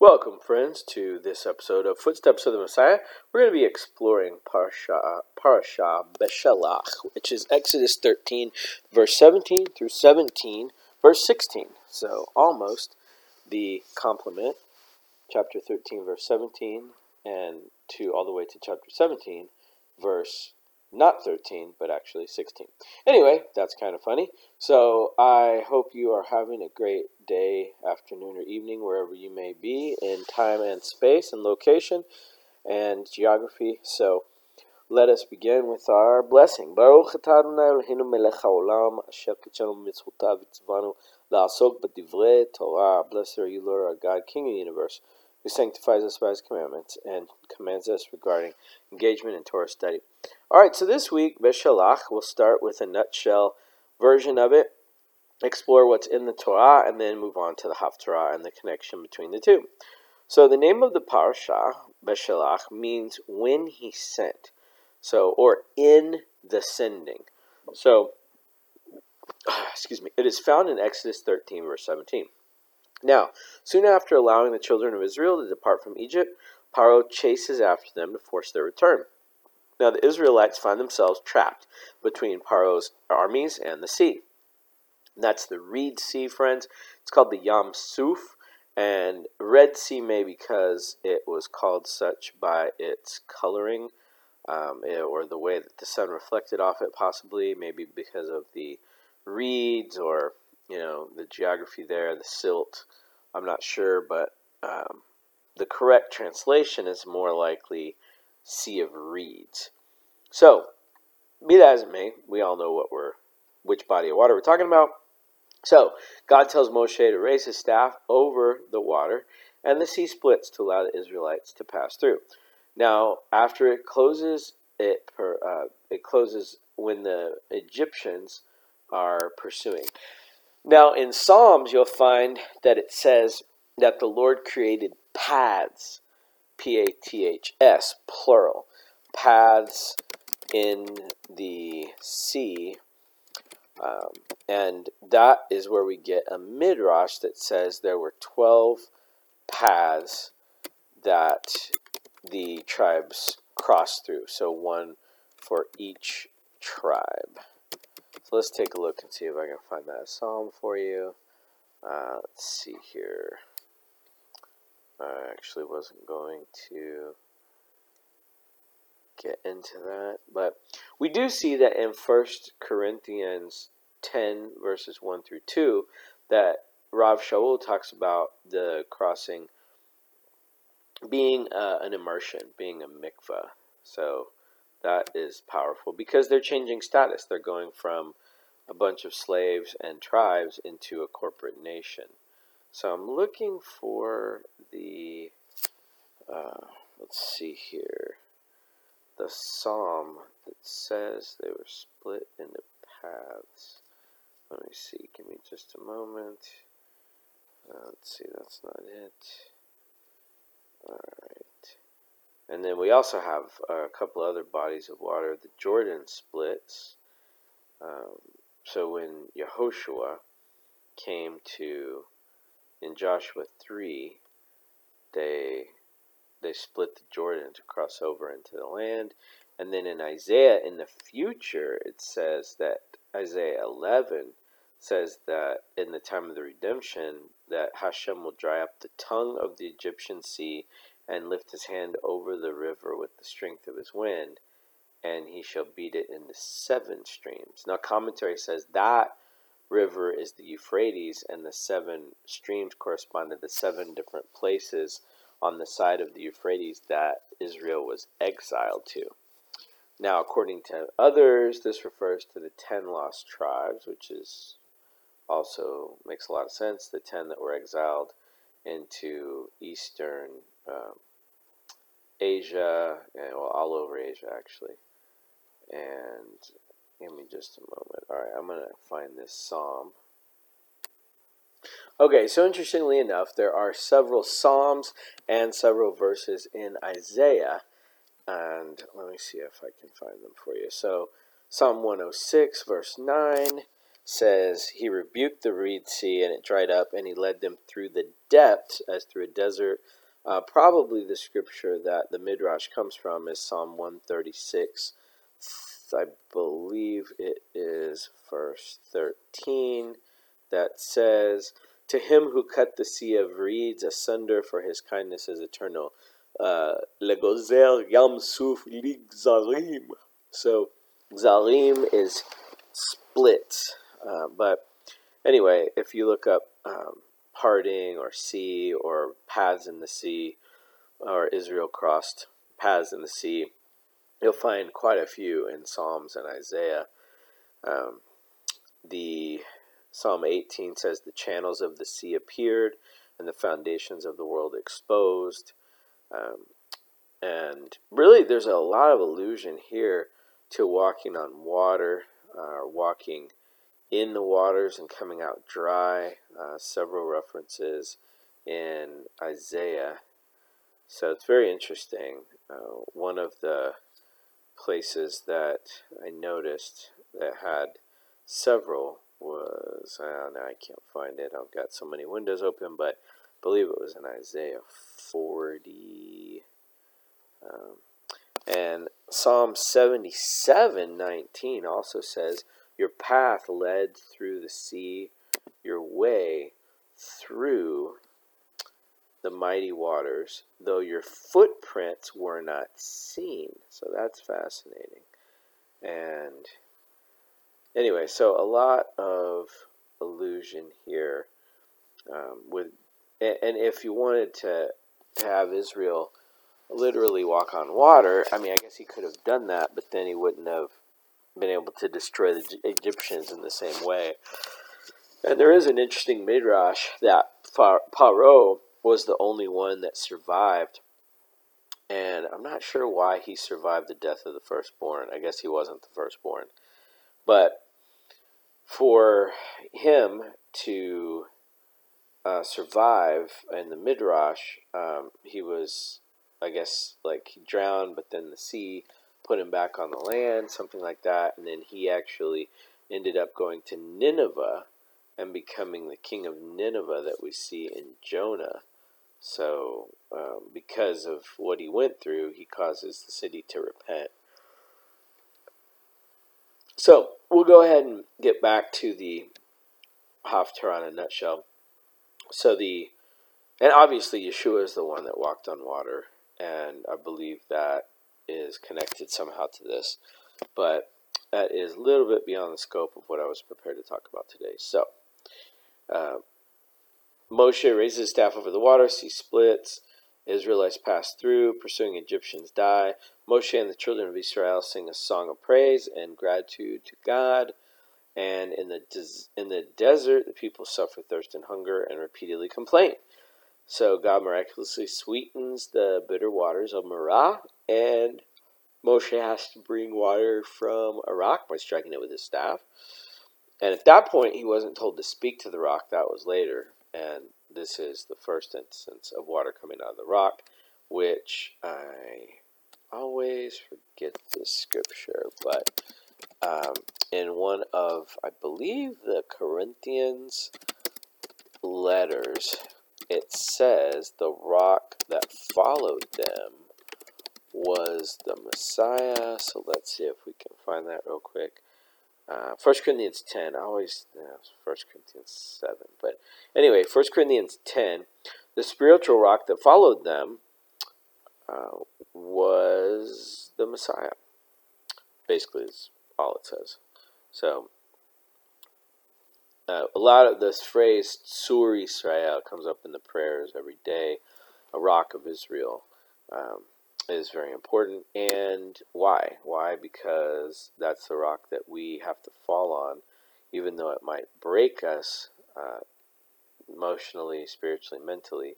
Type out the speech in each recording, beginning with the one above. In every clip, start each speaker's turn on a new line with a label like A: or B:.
A: Welcome, friends, to this episode of Footsteps of the Messiah. We're going to be exploring Parasha, Parasha Beshalach, which is Exodus 13, verse 17 through 17, verse 16. So almost the complement, chapter 13, verse 17, and to all the way to chapter 17, verse not 13, but actually 16. Anyway, that's kind of funny. So I hope you are having a great day, afternoon, or evening, wherever you may be in time and space and location and geography. So let us begin with our blessing. Baruch Adonai Eloheinu melech haolam asher kitshanu mitzvotav v'tzivanu la'asok b'divrei Torah. Blessed are you, Lord our God, King of the universe who sanctifies us by his commandments and commands us regarding engagement in Torah study. All right, so this week, Beshalach, we'll start with a nutshell version of it, explore what's in the Torah, and then move on to the Haftarah and the connection between the two. So the name of the parasha, Beshalach, means when he sent. So, or in the sending. So, excuse me, it is found in Exodus 13, verse 17. Now, soon after allowing the children of Israel to depart from Egypt, Paro chases after them to force their return. Now, the Israelites find themselves trapped between Paro's armies and the sea. And that's the Reed Sea, friends. It's called the Yam Suf, and Red Sea may because it was called such by its coloring um, eh, or the way that the sun reflected off it, possibly, maybe because of the reeds or you know, the geography there, the silt. I'm not sure, but um, the correct translation is more likely Sea of Reeds. So, be that as it may, we all know what we're, which body of water we're talking about. So, God tells Moshe to raise his staff over the water, and the sea splits to allow the Israelites to pass through. Now, after it closes, it per, uh, it closes when the Egyptians are pursuing. Now, in Psalms, you'll find that it says that the Lord created paths, P A T H S, plural, paths in the sea. Um, and that is where we get a midrash that says there were 12 paths that the tribes crossed through. So one for each tribe. So let's take a look and see if I can find that psalm for you. Uh, let's see here. I actually wasn't going to get into that, but we do see that in First Corinthians 10 verses 1 through 2 that Rav Shaul talks about the crossing being uh, an immersion, being a mikvah. So that is powerful because they're changing status. They're going from a bunch of slaves and tribes into a corporate nation. So I'm looking for the, uh, let's see here, the psalm that says they were split into paths. Let me see, give me just a moment. Uh, let's see, that's not it. Alright. And then we also have a couple other bodies of water. The Jordan splits. Um, so when Yehoshua came to, in Joshua 3, they they split the Jordan to cross over into the land. And then in Isaiah, in the future, it says that Isaiah 11 says that in the time of the redemption, that Hashem will dry up the tongue of the Egyptian sea and lift his hand over the river with the strength of his wind, and he shall beat it into seven streams. Now, commentary says that river is the Euphrates, and the seven streams correspond to the seven different places on the side of the Euphrates that Israel was exiled to. Now, according to others, this refers to the ten lost tribes, which is also makes a lot of sense. The ten that were exiled into eastern um, Asia, and well, all over Asia actually. And give me just a moment. All right, I'm going to find this psalm. Okay, so interestingly enough, there are several psalms and several verses in Isaiah. And let me see if I can find them for you. So, Psalm 106, verse 9 says he rebuked the reed sea and it dried up, and he led them through the depths as through a desert. Uh, probably the scripture that the Midrash comes from is Psalm 136. I believe it is verse 13 that says, To him who cut the sea of reeds asunder, for his kindness is eternal. Uh, Legozer Yam Suf Lig Zarim. So, Zarim is split. Uh, but anyway, if you look up um, parting or sea or paths in the sea or Israel crossed paths in the sea, you'll find quite a few in Psalms and Isaiah. Um, the Psalm 18 says the channels of the sea appeared and the foundations of the world exposed. Um, and really, there's a lot of allusion here to walking on water, uh, walking in the waters and coming out dry. Uh, several references in Isaiah. So it's very interesting. Uh, one of the places that I noticed that had several was, I can't find it. I've got so many windows open, but I believe it was in Isaiah 40. Um, and Psalm 77 19 also says, Your path led through the sea, your way through the mighty waters, though your footprints were not seen. So that's fascinating. And anyway, so a lot of illusion here um, with, and if you wanted to, to have Israel literally walk on water, I mean, I guess he could have done that, but then he wouldn't have been able to destroy the Egyptians in the same way. And there is an interesting midrash that Paro was the only one that survived. And I'm not sure why he survived the death of the firstborn. I guess he wasn't the firstborn. But for him to uh, survive in the Midrash, um, he was, I guess, like he drowned, but then the sea put him back on the land, something like that. And then he actually ended up going to Nineveh and becoming the king of Nineveh that we see in Jonah. So, um, because of what he went through, he causes the city to repent. So, we'll go ahead and get back to the Haftarah in a nutshell. So, the, and obviously, Yeshua is the one that walked on water, and I believe that is connected somehow to this, but that is a little bit beyond the scope of what I was prepared to talk about today. So, uh, Moshe raises his staff over the water, sea splits. Israelites pass through, pursuing Egyptians die. Moshe and the children of Israel sing a song of praise and gratitude to God. And in the des- in the desert, the people suffer thirst and hunger and repeatedly complain. So God miraculously sweetens the bitter waters of Marah, and Moshe has to bring water from a rock by striking it with his staff. And at that point, he wasn't told to speak to the rock. That was later. And this is the first instance of water coming out of the rock, which I always forget this scripture, but um, in one of, I believe, the Corinthians letters, it says the rock that followed them was the Messiah. So let's see if we can find that real quick. Uh, 1 Corinthians 10, I always, uh, 1 Corinthians 7, but anyway, 1 Corinthians 10, the spiritual rock that followed them uh, was the Messiah. Basically, is all it says. So, uh, a lot of this phrase, Tsur Israel, comes up in the prayers every day, a rock of Israel. Um, is very important. And why? Why? Because that's the rock that we have to fall on, even though it might break us uh, emotionally, spiritually, mentally.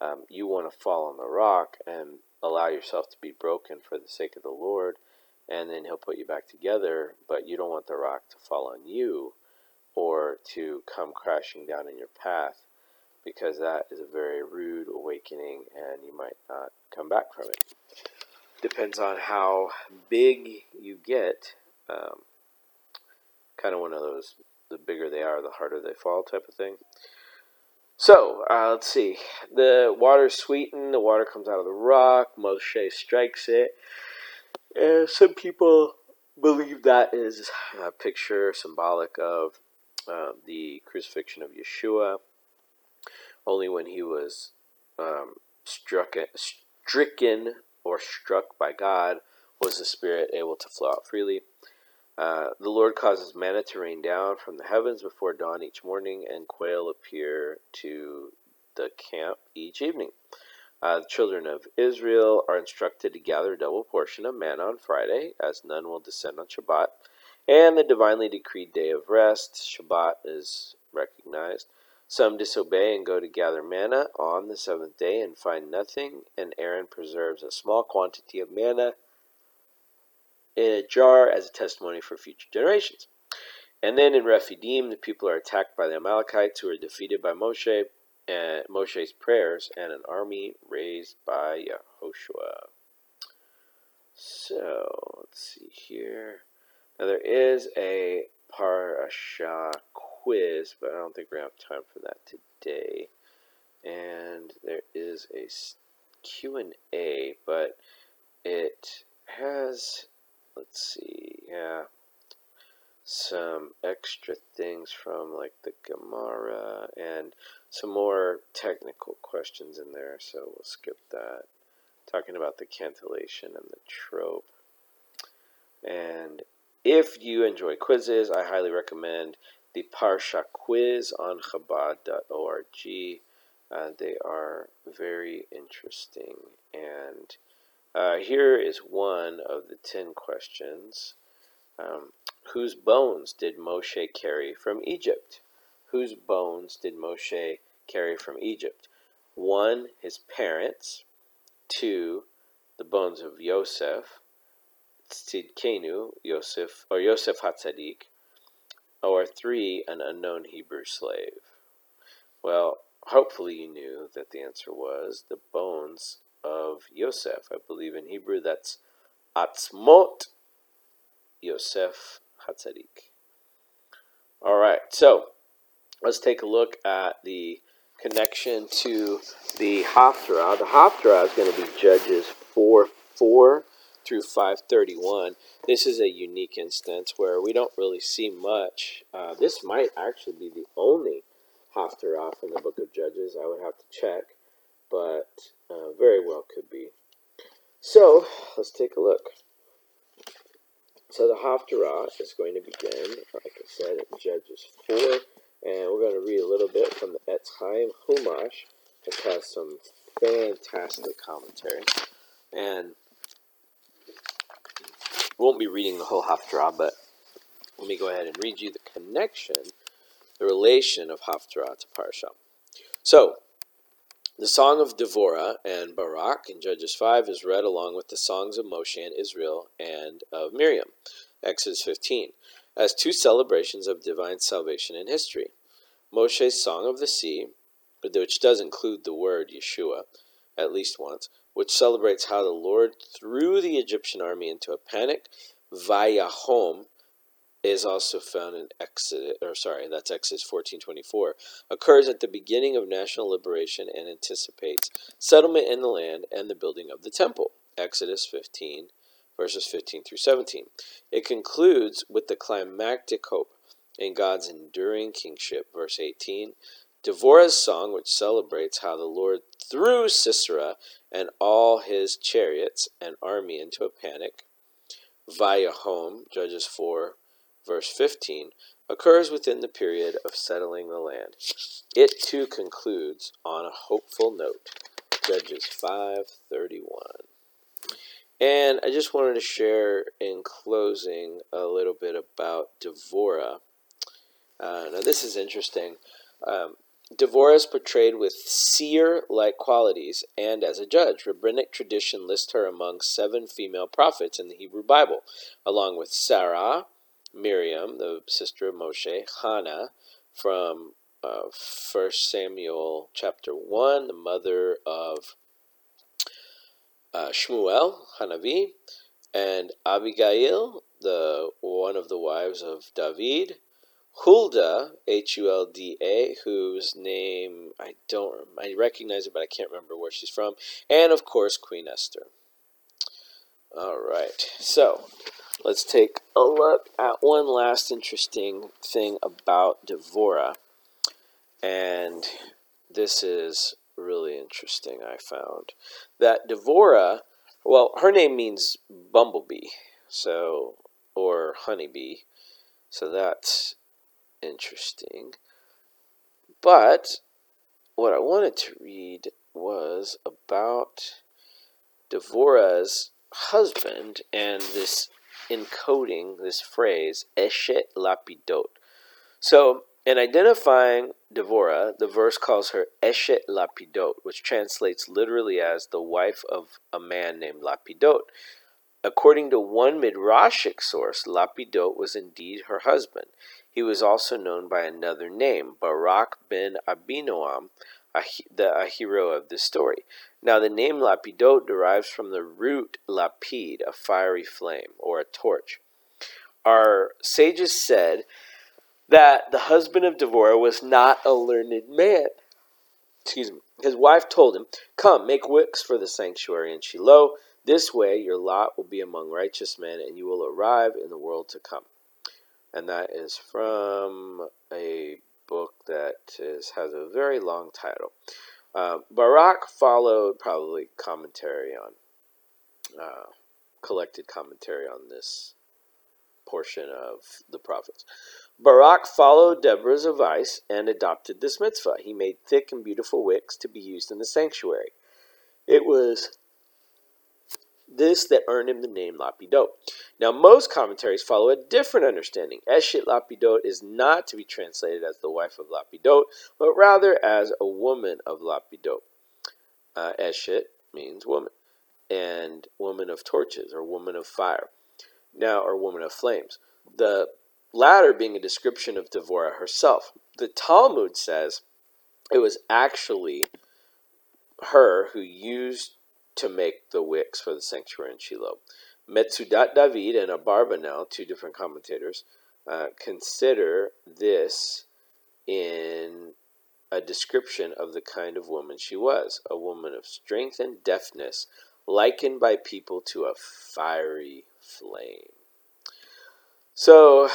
A: Um, you want to fall on the rock and allow yourself to be broken for the sake of the Lord, and then He'll put you back together. But you don't want the rock to fall on you or to come crashing down in your path because that is a very rude awakening and you might not come back from it. Depends on how big you get. Um, kind of one of those the bigger they are, the harder they fall, type of thing. So uh, let's see. The water's sweetened. The water comes out of the rock. Moshe strikes it, and some people believe that is a picture symbolic of uh, the crucifixion of Yeshua. Only when he was um, struck, stricken or struck by God was the Spirit able to flow out freely. Uh, the Lord causes manna to rain down from the heavens before dawn each morning, and quail appear to the camp each evening. Uh, the children of Israel are instructed to gather a double portion of manna on Friday, as none will descend on Shabbat. And the divinely decreed day of rest, Shabbat, is recognized. Some disobey and go to gather manna on the seventh day and find nothing, and Aaron preserves a small quantity of manna in a jar as a testimony for future generations. And then in Rephidim, the people are attacked by the Amalekites, who are defeated by Moshe and Moshe's prayers and an army raised by Yehoshua. So let's see here. Now there is a parasha quiz, but I don't think we're gonna have time for that today. And there is a Q and A, but it has let's see, yeah, some extra things from like the Gemara and some more technical questions in there, so we'll skip that. Talking about the cantillation and the trope. And if you enjoy quizzes, I highly recommend the Parsha quiz on Chabad.org. Uh, they are very interesting and uh, here is one of the ten questions. Um, whose bones did Moshe carry from Egypt? Whose bones did Moshe carry from Egypt? One, his parents. Two, the bones of Yosef, Tzidkenu, Yosef, or Yosef Hatzadik. Or three, an unknown Hebrew slave. Well, hopefully you knew that the answer was the bones of Yosef. I believe in Hebrew that's Atzmot Yosef Hatzadik. All right, so let's take a look at the connection to the Haftarah. The Haftarah is going to be Judges 4 4 through 531. This is a unique instance where we don't really see much. Uh, this might actually be the only Haftarah in the book of Judges. I would have to check but uh, very well could be. So let's take a look. So the Haftarah is going to begin, like I said, in Judges 4, and we're going to read a little bit from the Etz Chaim Humash, which has some fantastic commentary. And won't be reading the whole Haftarah, but let me go ahead and read you the connection, the relation of Haftarah to Parsha. So, the Song of Devorah and Barak in Judges 5 is read along with the songs of Moshe and Israel and of Miriam, Exodus 15, as two celebrations of divine salvation in history. Moshe's Song of the Sea, which does include the word Yeshua at least once, which celebrates how the Lord threw the Egyptian army into a panic, Vayahom, is also found in Exodus, or sorry, that's Exodus 14:24, occurs at the beginning of national liberation and anticipates settlement in the land and the building of the temple. Exodus 15 verses 15 through 17. It concludes with the climactic hope in God's enduring kingship, verse 18. Devorah's song, which celebrates how the Lord threw Sisera and all his chariots and army into a panic. Vayahom, Judges 4, verse 15, occurs within the period of settling the land. It too concludes on a hopeful note. Judges 5:31. And I just wanted to share in closing a little bit about Devorah. Uh, now this is interesting. Um, Devorah is portrayed with seer-like qualities, and as a judge, rabbinic tradition lists her among seven female prophets in the Hebrew Bible, along with Sarah, Miriam, the sister of Moshe, Hannah, from uh, 1 Samuel chapter 1, the mother of uh, Shmuel, Hanavi, and Abigail, the one of the wives of David, Hulda, H U L D A, whose name I don't, I recognize it, but I can't remember where she's from, and of course Queen Esther. All right, so let's take a look at one last interesting thing about Devorah, and this is really interesting. I found that Devorah, well, her name means bumblebee, so or honeybee, so that's interesting. But what I wanted to read was about Devorah's husband and this encoding this phrase, Eshet Lapidot. So, in identifying Devorah, the verse calls her Eshet Lapidot, which translates literally as the wife of a man named Lapidot. According to one midrashic source, Lapidot was indeed her husband. He was also known by another name, Barak ben Abinoam, the a hero of this story. Now, the name Lapidot derives from the root lapid, a fiery flame or a torch. Our sages said that the husband of Devorah was not a learned man. Excuse me. His wife told him, Come, make wicks for the sanctuary in Shiloh. This way your lot will be among righteous men, and you will arrive in the world to come. And that is from a book that is, has a very long title. Uh, Barak followed probably commentary on, uh, collected commentary on this portion of the prophets. Barak followed Deborah's advice and adopted this mitzvah. He made thick and beautiful wicks to be used in the sanctuary. It was this that earned him the name Lapidot. Now, most commentaries follow a different understanding. Eshet Lapidot is not to be translated as the wife of Lapidot, but rather as a woman of Lapidot. Uh, Eshet means woman, and woman of torches, or woman of fire, now, or woman of flames. The latter being a description of Devorah herself. The Talmud says it was actually her who used to make the wicks for the sanctuary in Shiloh. Metzudat David and Abarbanel, two different commentators, uh, consider this in a description of the kind of woman she was a woman of strength and deftness, likened by people to a fiery flame. So,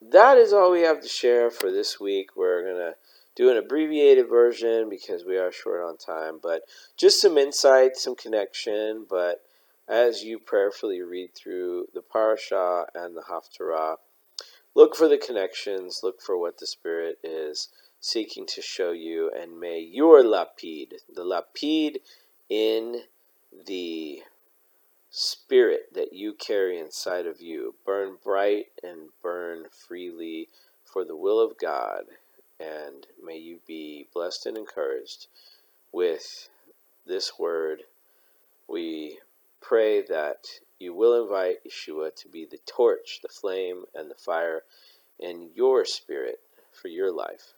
A: that is all we have to share for this week. We're going to do an abbreviated version because we are short on time, but just some insight, some connection. But as you prayerfully read through the parasha and the haftarah, look for the connections, look for what the Spirit is seeking to show you, and may your lapid, the lapid in the spirit that you carry inside of you, burn bright and burn freely for the will of God and may you be blessed and encouraged with this word. We pray that you will invite Yeshua to be the torch, the flame, and the fire in your spirit for your life.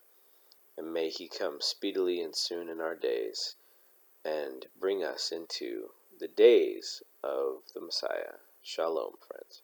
A: And may he come speedily and soon in our days and bring us into the days of the Messiah. Shalom, friends.